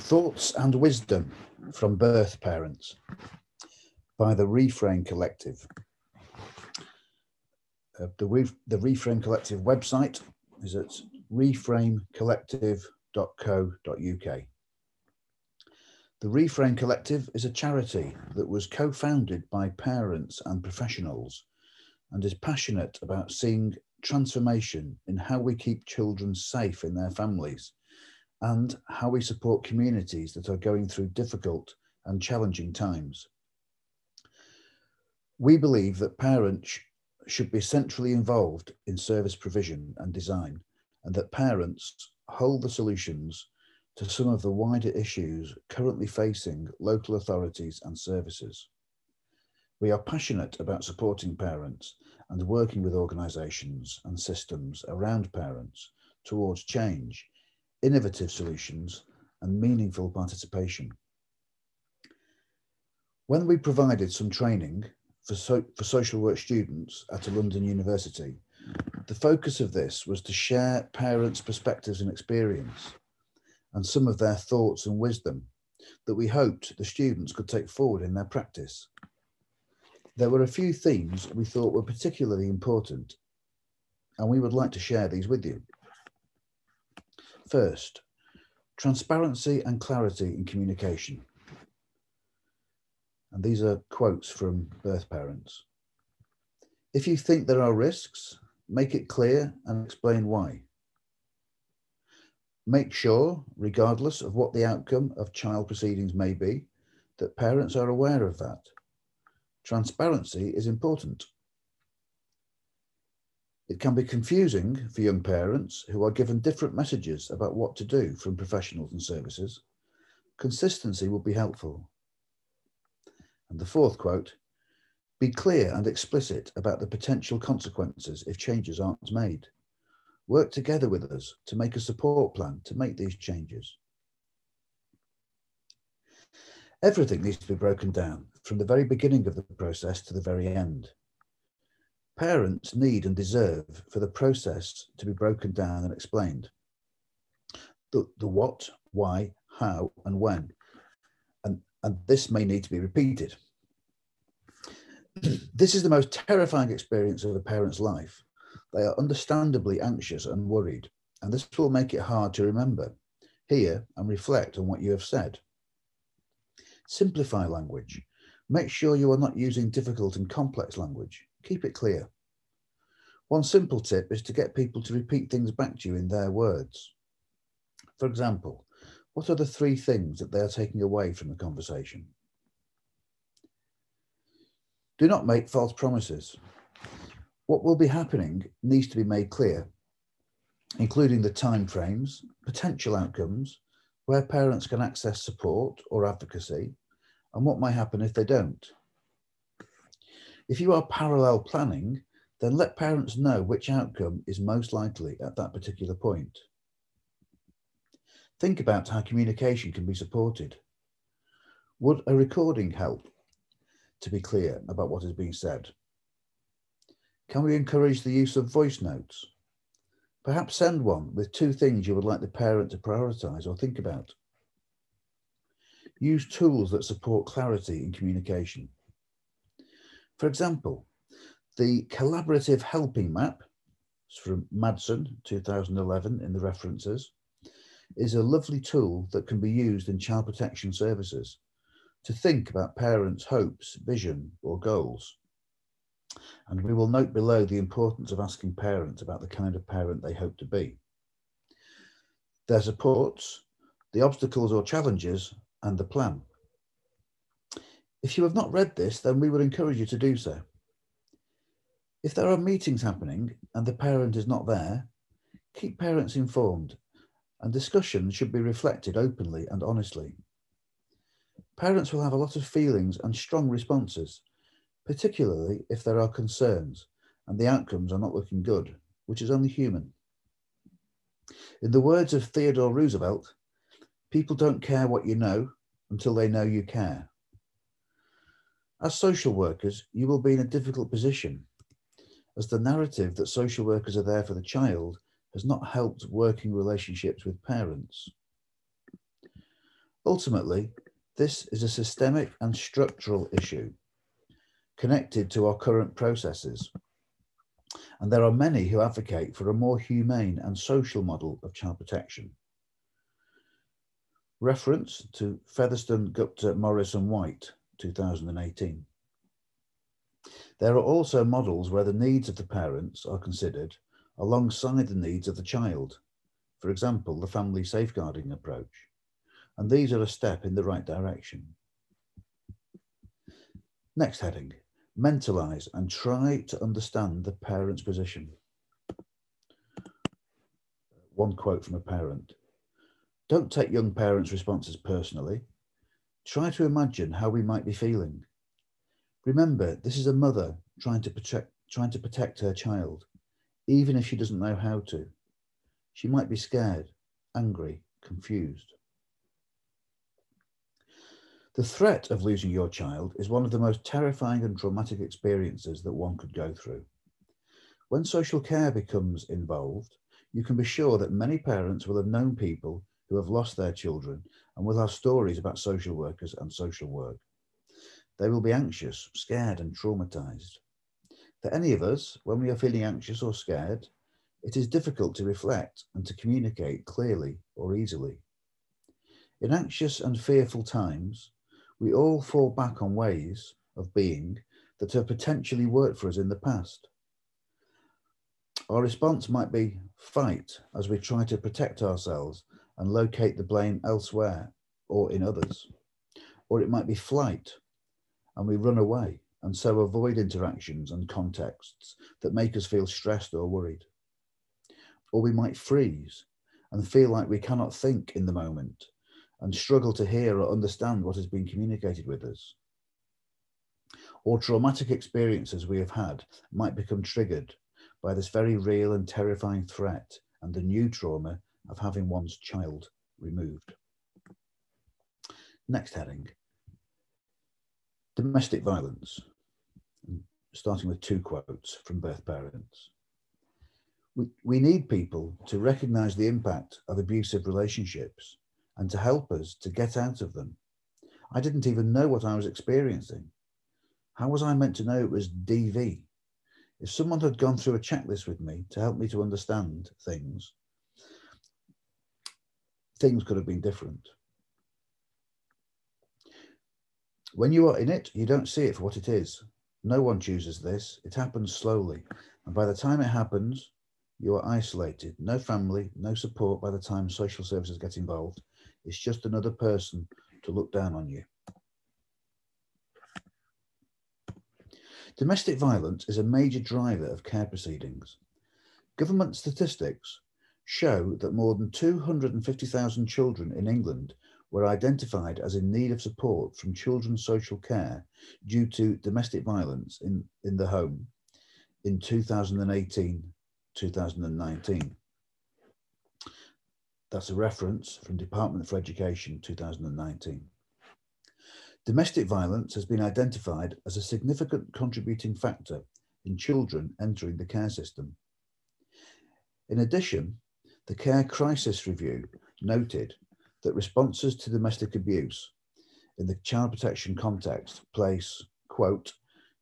Thoughts and Wisdom from Birth Parents by the Reframe Collective. Uh, the, the Reframe Collective website is at reframecollective.co.uk. The Reframe Collective is a charity that was co founded by parents and professionals and is passionate about seeing transformation in how we keep children safe in their families and how we support communities that are going through difficult and challenging times. We believe that parents should be centrally involved in service provision and design, and that parents hold the solutions to some of the wider issues currently facing local authorities and services. We are passionate about supporting parents and working with organisations and systems around parents towards change, innovative solutions, and meaningful participation. When we provided some training for, so, for social work students at a London university, the focus of this was to share parents' perspectives and experience and some of their thoughts and wisdom that we hoped the students could take forward in their practice. There were a few themes we thought were particularly important, and we would like to share these with you. First, transparency and clarity in communication. And these are quotes from birth parents. If you think there are risks, make it clear and explain why. Make sure, regardless of what the outcome of child proceedings may be, that parents are aware of that. Transparency is important. It can be confusing for young parents who are given different messages about what to do from professionals and services. Consistency will be helpful. And the fourth quote be clear and explicit about the potential consequences if changes aren't made. Work together with us to make a support plan to make these changes. Everything needs to be broken down from the very beginning of the process to the very end. Parents need and deserve for the process to be broken down and explained. The, the what, why, how, and when. And, and this may need to be repeated. this is the most terrifying experience of a parent's life they are understandably anxious and worried, and this will make it hard to remember, hear, and reflect on what you have said. Simplify language. Make sure you are not using difficult and complex language. Keep it clear. One simple tip is to get people to repeat things back to you in their words. For example, what are the three things that they are taking away from the conversation? Do not make false promises. What will be happening needs to be made clear, including the timeframes, potential outcomes, where parents can access support or advocacy, and what might happen if they don't. If you are parallel planning, then let parents know which outcome is most likely at that particular point. Think about how communication can be supported. Would a recording help to be clear about what is being said? Can we encourage the use of voice notes? Perhaps send one with two things you would like the parent to prioritize or think about. Use tools that support clarity in communication. For example, the collaborative helping map from Madsen 2011 in the references is a lovely tool that can be used in child protection services to think about parents' hopes, vision or goals. And we will note below the importance of asking parents about the kind of parent they hope to be. Their supports, the obstacles or challenges, and the plan. If you have not read this, then we would encourage you to do so. If there are meetings happening and the parent is not there, keep parents informed and discussions should be reflected openly and honestly. Parents will have a lot of feelings and strong responses, particularly if there are concerns and the outcomes are not looking good, which is only human. In the words of Theodore Roosevelt, people don't care what you know until they know you care. As social workers, you will be in a difficult position as the narrative that social workers are there for the child has not helped working relationships with parents. Ultimately, this is a systemic and structural issue connected to our current processes. And there are many who advocate for a more humane and social model of child protection. Reference to Featherstone, Gupta, Morris and White, 2018. There are also models where the needs of the parents are considered alongside the needs of the child. For example, the family safeguarding approach. And these are a step in the right direction. Next heading, mentalize and try to understand the parent's position. One quote from a parent. Don't take young parents' responses personally. Try to imagine how we might be feeling. Remember, this is a mother trying to protect, trying to protect her child, even if she doesn't know how to. She might be scared, angry, confused. The threat of losing your child is one of the most terrifying and traumatic experiences that one could go through. When social care becomes involved, you can be sure that many parents will have known people who have lost their children and will have stories about social workers and social work. They will be anxious, scared, and traumatized. For any of us, when we are feeling anxious or scared, it is difficult to reflect and to communicate clearly or easily. In anxious and fearful times, we all fall back on ways of being that have potentially worked for us in the past. Our response might be fight as we try to protect ourselves and locate the blame elsewhere or in others. Or it might be flight and we run away and so avoid interactions and contexts that make us feel stressed or worried. Or we might freeze and feel like we cannot think in the moment and struggle to hear or understand what has been communicated with us. Or traumatic experiences we have had might become triggered by this very real and terrifying threat and the new trauma of having one's child removed. Next heading domestic violence, starting with two quotes from birth parents. We, we need people to recognize the impact of abusive relationships and to help us to get out of them. I didn't even know what I was experiencing. How was I meant to know it was DV? If someone had gone through a checklist with me to help me to understand things, things could have been different. When you are in it, you don't see it for what it is. No one chooses this. It happens slowly. And by the time it happens, you are isolated. No family, no support by the time social services get involved. It's just another person to look down on you. Domestic violence is a major driver of care proceedings. Government statistics show that more than 250,000 children in England were identified as in need of support from children's social care due to domestic violence in, in the home in 2018 2019. That's a reference from Department for Education 2019. Domestic violence has been identified as a significant contributing factor in children entering the care system. In addition, the Care Crisis Review noted that responses to domestic abuse in the child protection context place, quote,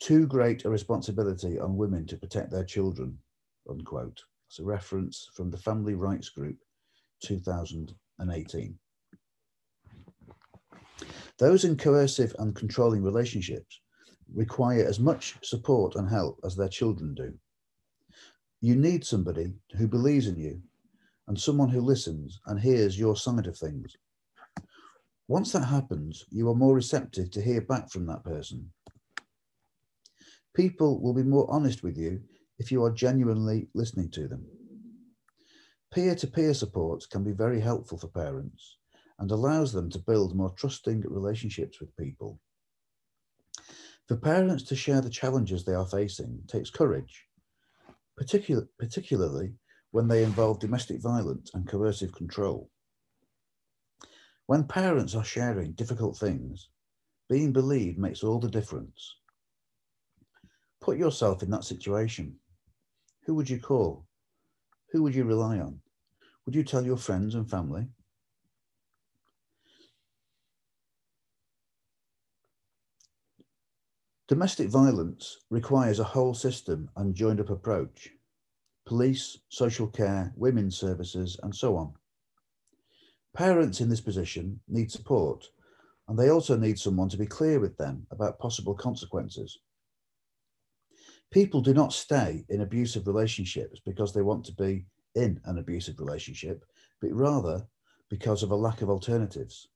too great a responsibility on women to protect their children, unquote. It's a reference from the Family Rights Group 2018. Those in coercive and controlling relationships require as much support and help as their children do. You need somebody who believes in you and someone who listens and hears your side of things. Once that happens, you are more receptive to hear back from that person. People will be more honest with you if you are genuinely listening to them. Peer to peer support can be very helpful for parents and allows them to build more trusting relationships with people. For parents to share the challenges they are facing takes courage, particular, particularly when they involve domestic violence and coercive control. When parents are sharing difficult things, being believed makes all the difference. Put yourself in that situation. Who would you call? Who would you rely on? Would you tell your friends and family? Domestic violence requires a whole system and joined up approach. Police, social care, women's services, and so on. Parents in this position need support, and they also need someone to be clear with them about possible consequences. People do not stay in abusive relationships because they want to be in an abusive relationship, but rather because of a lack of alternatives.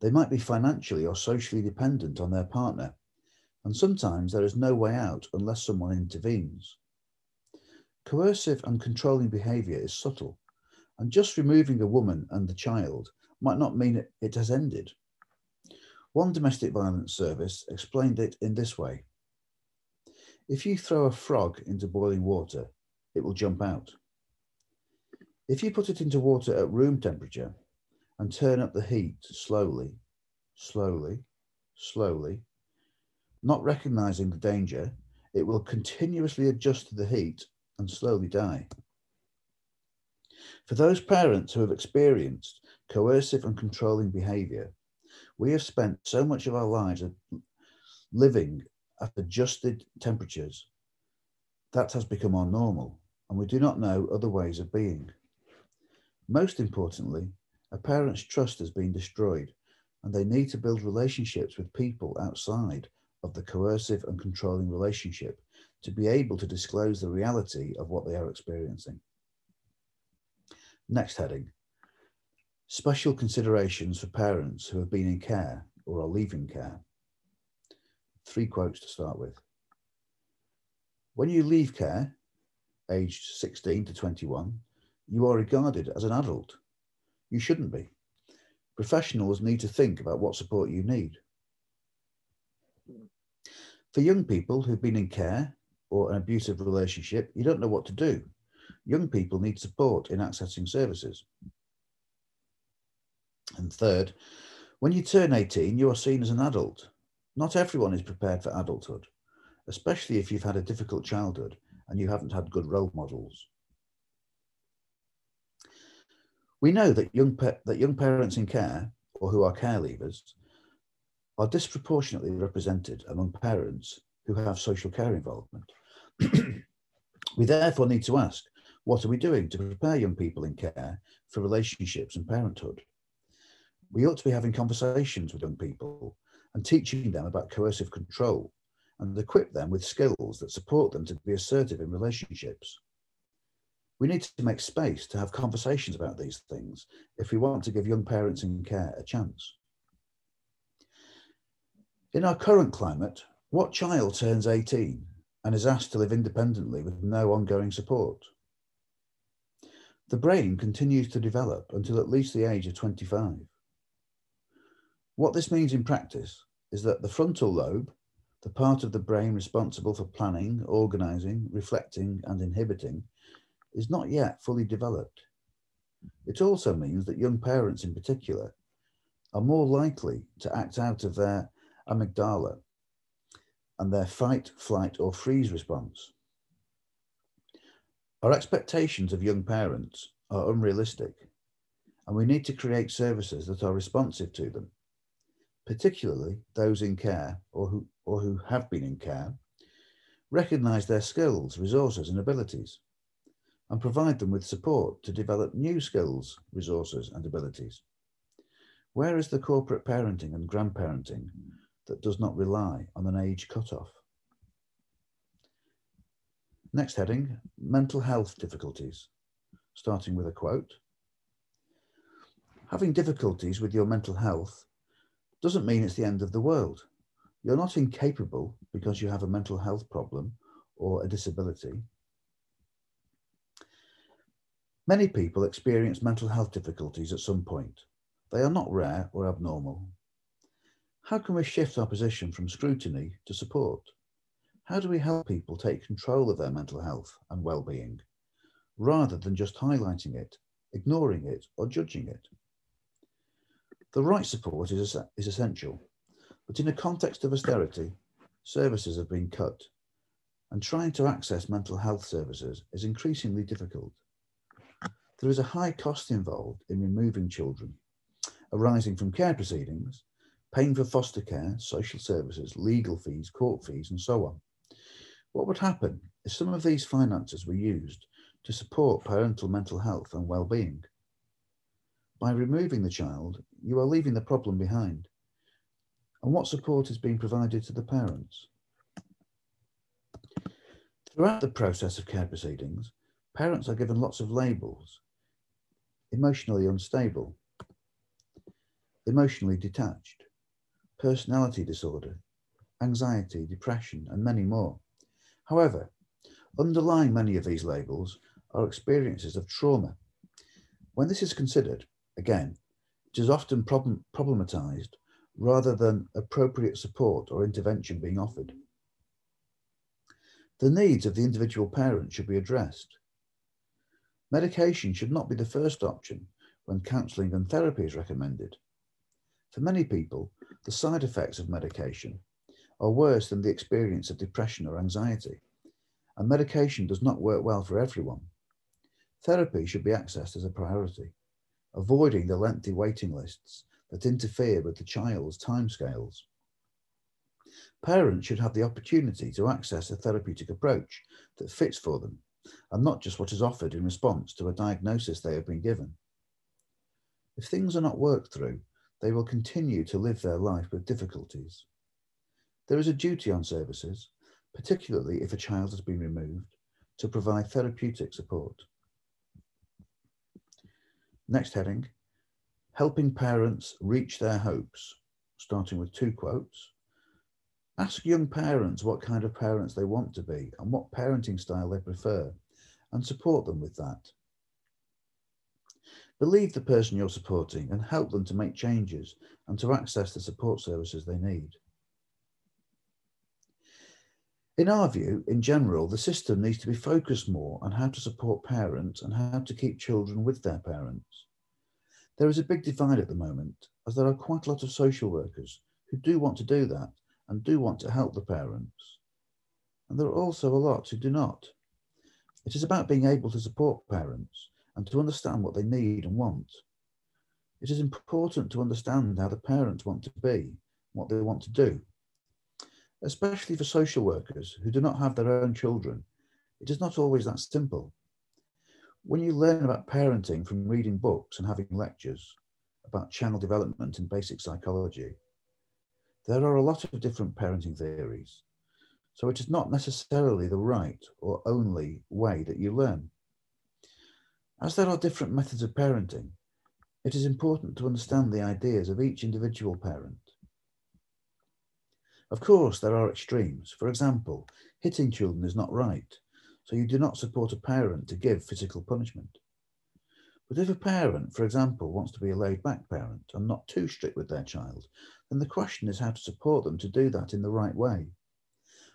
They might be financially or socially dependent on their partner and sometimes there is no way out unless someone intervenes. Coercive and controlling behaviour is subtle, and just removing a woman and the child might not mean it, it has ended. One domestic violence service explained it in this way If you throw a frog into boiling water, it will jump out. If you put it into water at room temperature and turn up the heat slowly, slowly, slowly, not recognizing the danger, it will continuously adjust to the heat and slowly die. For those parents who have experienced coercive and controlling behavior, we have spent so much of our lives living at adjusted temperatures that has become our normal, and we do not know other ways of being. Most importantly, a parent's trust has been destroyed, and they need to build relationships with people outside of the coercive and controlling relationship to be able to disclose the reality of what they are experiencing. Next heading Special considerations for parents who have been in care or are leaving care. Three quotes to start with. When you leave care, aged 16 to 21, you are regarded as an adult. You shouldn't be. Professionals need to think about what support you need. For young people who've been in care or an abusive relationship, you don't know what to do. Young people need support in accessing services. And third, when you turn 18, you are seen as an adult. Not everyone is prepared for adulthood, especially if you've had a difficult childhood and you haven't had good role models. We know that young, that young parents in care or who are care leavers are disproportionately represented among parents who have social care involvement. we therefore need to ask, what are we doing to prepare young people in care for relationships and parenthood? We ought to be having conversations with young people and teaching them about coercive control and equip them with skills that support them to be assertive in relationships. We need to make space to have conversations about these things if we want to give young parents in care a chance. In our current climate, what child turns 18 and is asked to live independently with no ongoing support? The brain continues to develop until at least the age of 25. What this means in practice is that the frontal lobe, the part of the brain responsible for planning, organizing, reflecting, and inhibiting, is not yet fully developed. It also means that young parents, in particular, are more likely to act out of their amygdala and their fight, flight, or freeze response. Our expectations of young parents are unrealistic, and we need to create services that are responsive to them, particularly those in care or who, or who have been in care, recognize their skills, resources, and abilities, and provide them with support to develop new skills, resources, and abilities. Where is the corporate parenting and grandparenting that does not rely on an age cutoff. Next heading, mental health difficulties, starting with a quote. Having difficulties with your mental health doesn't mean it's the end of the world. You're not incapable because you have a mental health problem or a disability. Many people experience mental health difficulties at some point. They are not rare or abnormal. How can we shift our position from scrutiny to support? How do we help people take control of their mental health and well-being, rather than just highlighting it, ignoring it, or judging it? The right support is, is essential, but in a context of austerity, services have been cut, and trying to access mental health services is increasingly difficult. There is a high cost involved in removing children, arising from care proceedings paying for foster care, social services, legal fees, court fees, and so on. What would happen if some of these finances were used to support parental mental health and well-being? By removing the child, you are leaving the problem behind. And what support is being provided to the parents? Throughout the process of care proceedings, parents are given lots of labels. Emotionally unstable, emotionally detached, personality disorder, anxiety, depression, and many more. However, underlying many of these labels are experiences of trauma. When this is considered, again, it is often problem problematized rather than appropriate support or intervention being offered. The needs of the individual parent should be addressed. Medication should not be the first option when counselling and therapy is recommended. For many people, the side effects of medication are worse than the experience of depression or anxiety, and medication does not work well for everyone. Therapy should be accessed as a priority, avoiding the lengthy waiting lists that interfere with the child's timescales. Parents should have the opportunity to access a therapeutic approach that fits for them, and not just what is offered in response to a diagnosis they have been given. If things are not worked through, they will continue to live their life with difficulties. There is a duty on services, particularly if a child has been removed, to provide therapeutic support. Next heading, helping parents reach their hopes, starting with two quotes. Ask young parents what kind of parents they want to be and what parenting style they prefer, and support them with that. Believe the person you're supporting and help them to make changes and to access the support services they need. In our view, in general, the system needs to be focused more on how to support parents and how to keep children with their parents. There is a big divide at the moment, as there are quite a lot of social workers who do want to do that and do want to help the parents. And there are also a lot who do not. It is about being able to support parents and to understand what they need and want. It is important to understand how the parents want to be, what they want to do. Especially for social workers who do not have their own children, it is not always that simple. When you learn about parenting from reading books and having lectures about channel development and basic psychology, there are a lot of different parenting theories. So it is not necessarily the right or only way that you learn. As there are different methods of parenting, it is important to understand the ideas of each individual parent. Of course, there are extremes. For example, hitting children is not right, so you do not support a parent to give physical punishment. But if a parent, for example, wants to be a laid back parent and not too strict with their child, then the question is how to support them to do that in the right way.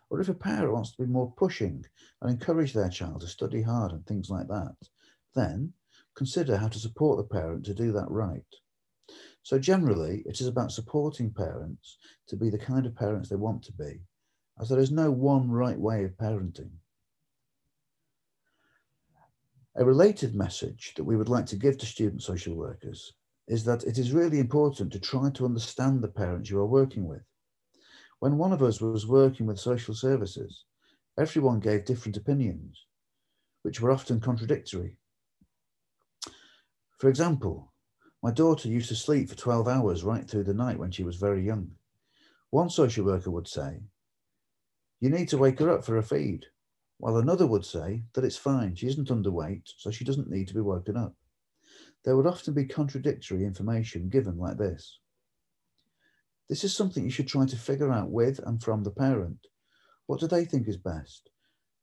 Or if a parent wants to be more pushing and encourage their child to study hard and things like that, then consider how to support the parent to do that right. So generally, it is about supporting parents to be the kind of parents they want to be, as there is no one right way of parenting. A related message that we would like to give to student social workers is that it is really important to try to understand the parents you are working with. When one of us was working with social services, everyone gave different opinions, which were often contradictory. For example, my daughter used to sleep for 12 hours right through the night when she was very young. One social worker would say, You need to wake her up for a feed, while another would say that it's fine, she isn't underweight, so she doesn't need to be woken up. There would often be contradictory information given like this. This is something you should try to figure out with and from the parent. What do they think is best?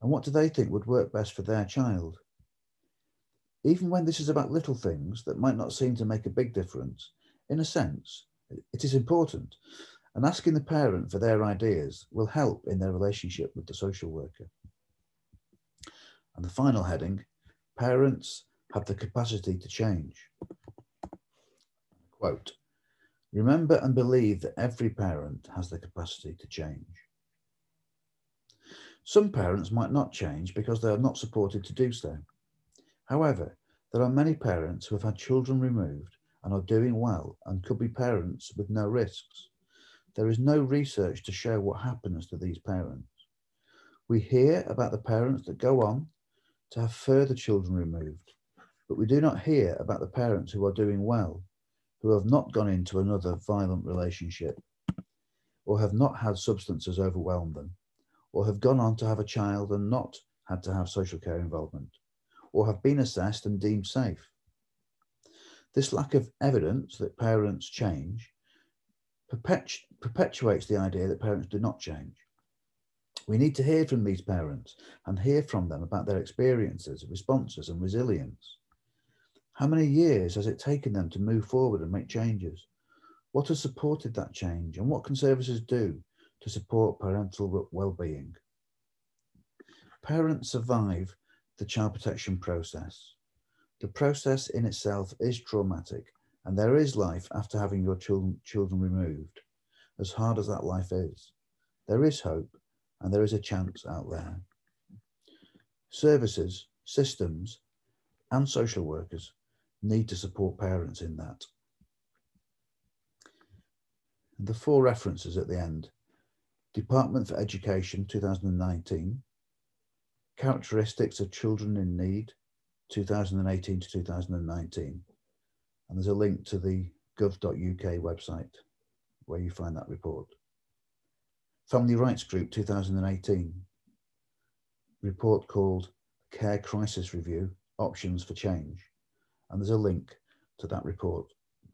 And what do they think would work best for their child? Even when this is about little things that might not seem to make a big difference, in a sense, it is important. And asking the parent for their ideas will help in their relationship with the social worker. And the final heading, parents have the capacity to change. Quote, remember and believe that every parent has the capacity to change. Some parents might not change because they are not supported to do so. However, there are many parents who have had children removed and are doing well and could be parents with no risks. there is no research to show what happens to these parents. We hear about the parents that go on to have further children removed, but we do not hear about the parents who are doing well, who have not gone into another violent relationship, or have not had substances overwhelm them, or have gone on to have a child and not had to have social care involvement, or have been assessed and deemed safe. This lack of evidence that parents change perpetu- perpetuates the idea that parents do not change. We need to hear from these parents and hear from them about their experiences, responses, and resilience. How many years has it taken them to move forward and make changes? What has supported that change, and what can services do to support parental well-being? Parents survive the child protection process. The process in itself is traumatic, and there is life after having your children, children removed, as hard as that life is. There is hope, and there is a chance out there. Services, systems, and social workers need to support parents in that. The four references at the end Department for Education 2019, Characteristics of Children in Need 2018 to 2019. And there's a link to the gov.uk website where you find that report. Family Rights Group 2018 report called Care Crisis Review Options for Change. And there's a link to that report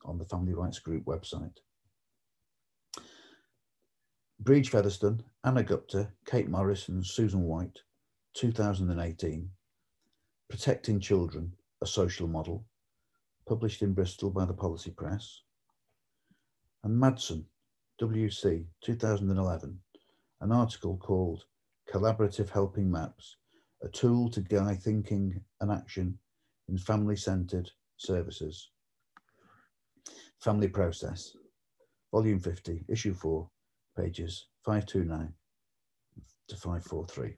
on the Family Rights Group website. Brid Featherstone, Anna Gupta, Kate Morris, and Susan White, 2018, Protecting Children, a Social Model, published in Bristol by the Policy Press. And Madsen, WC, 2011, an article called Collaborative Helping Maps, a tool to guide thinking and action in family-centered services. Family Process, Volume 50, Issue 4, pages 529 to 543.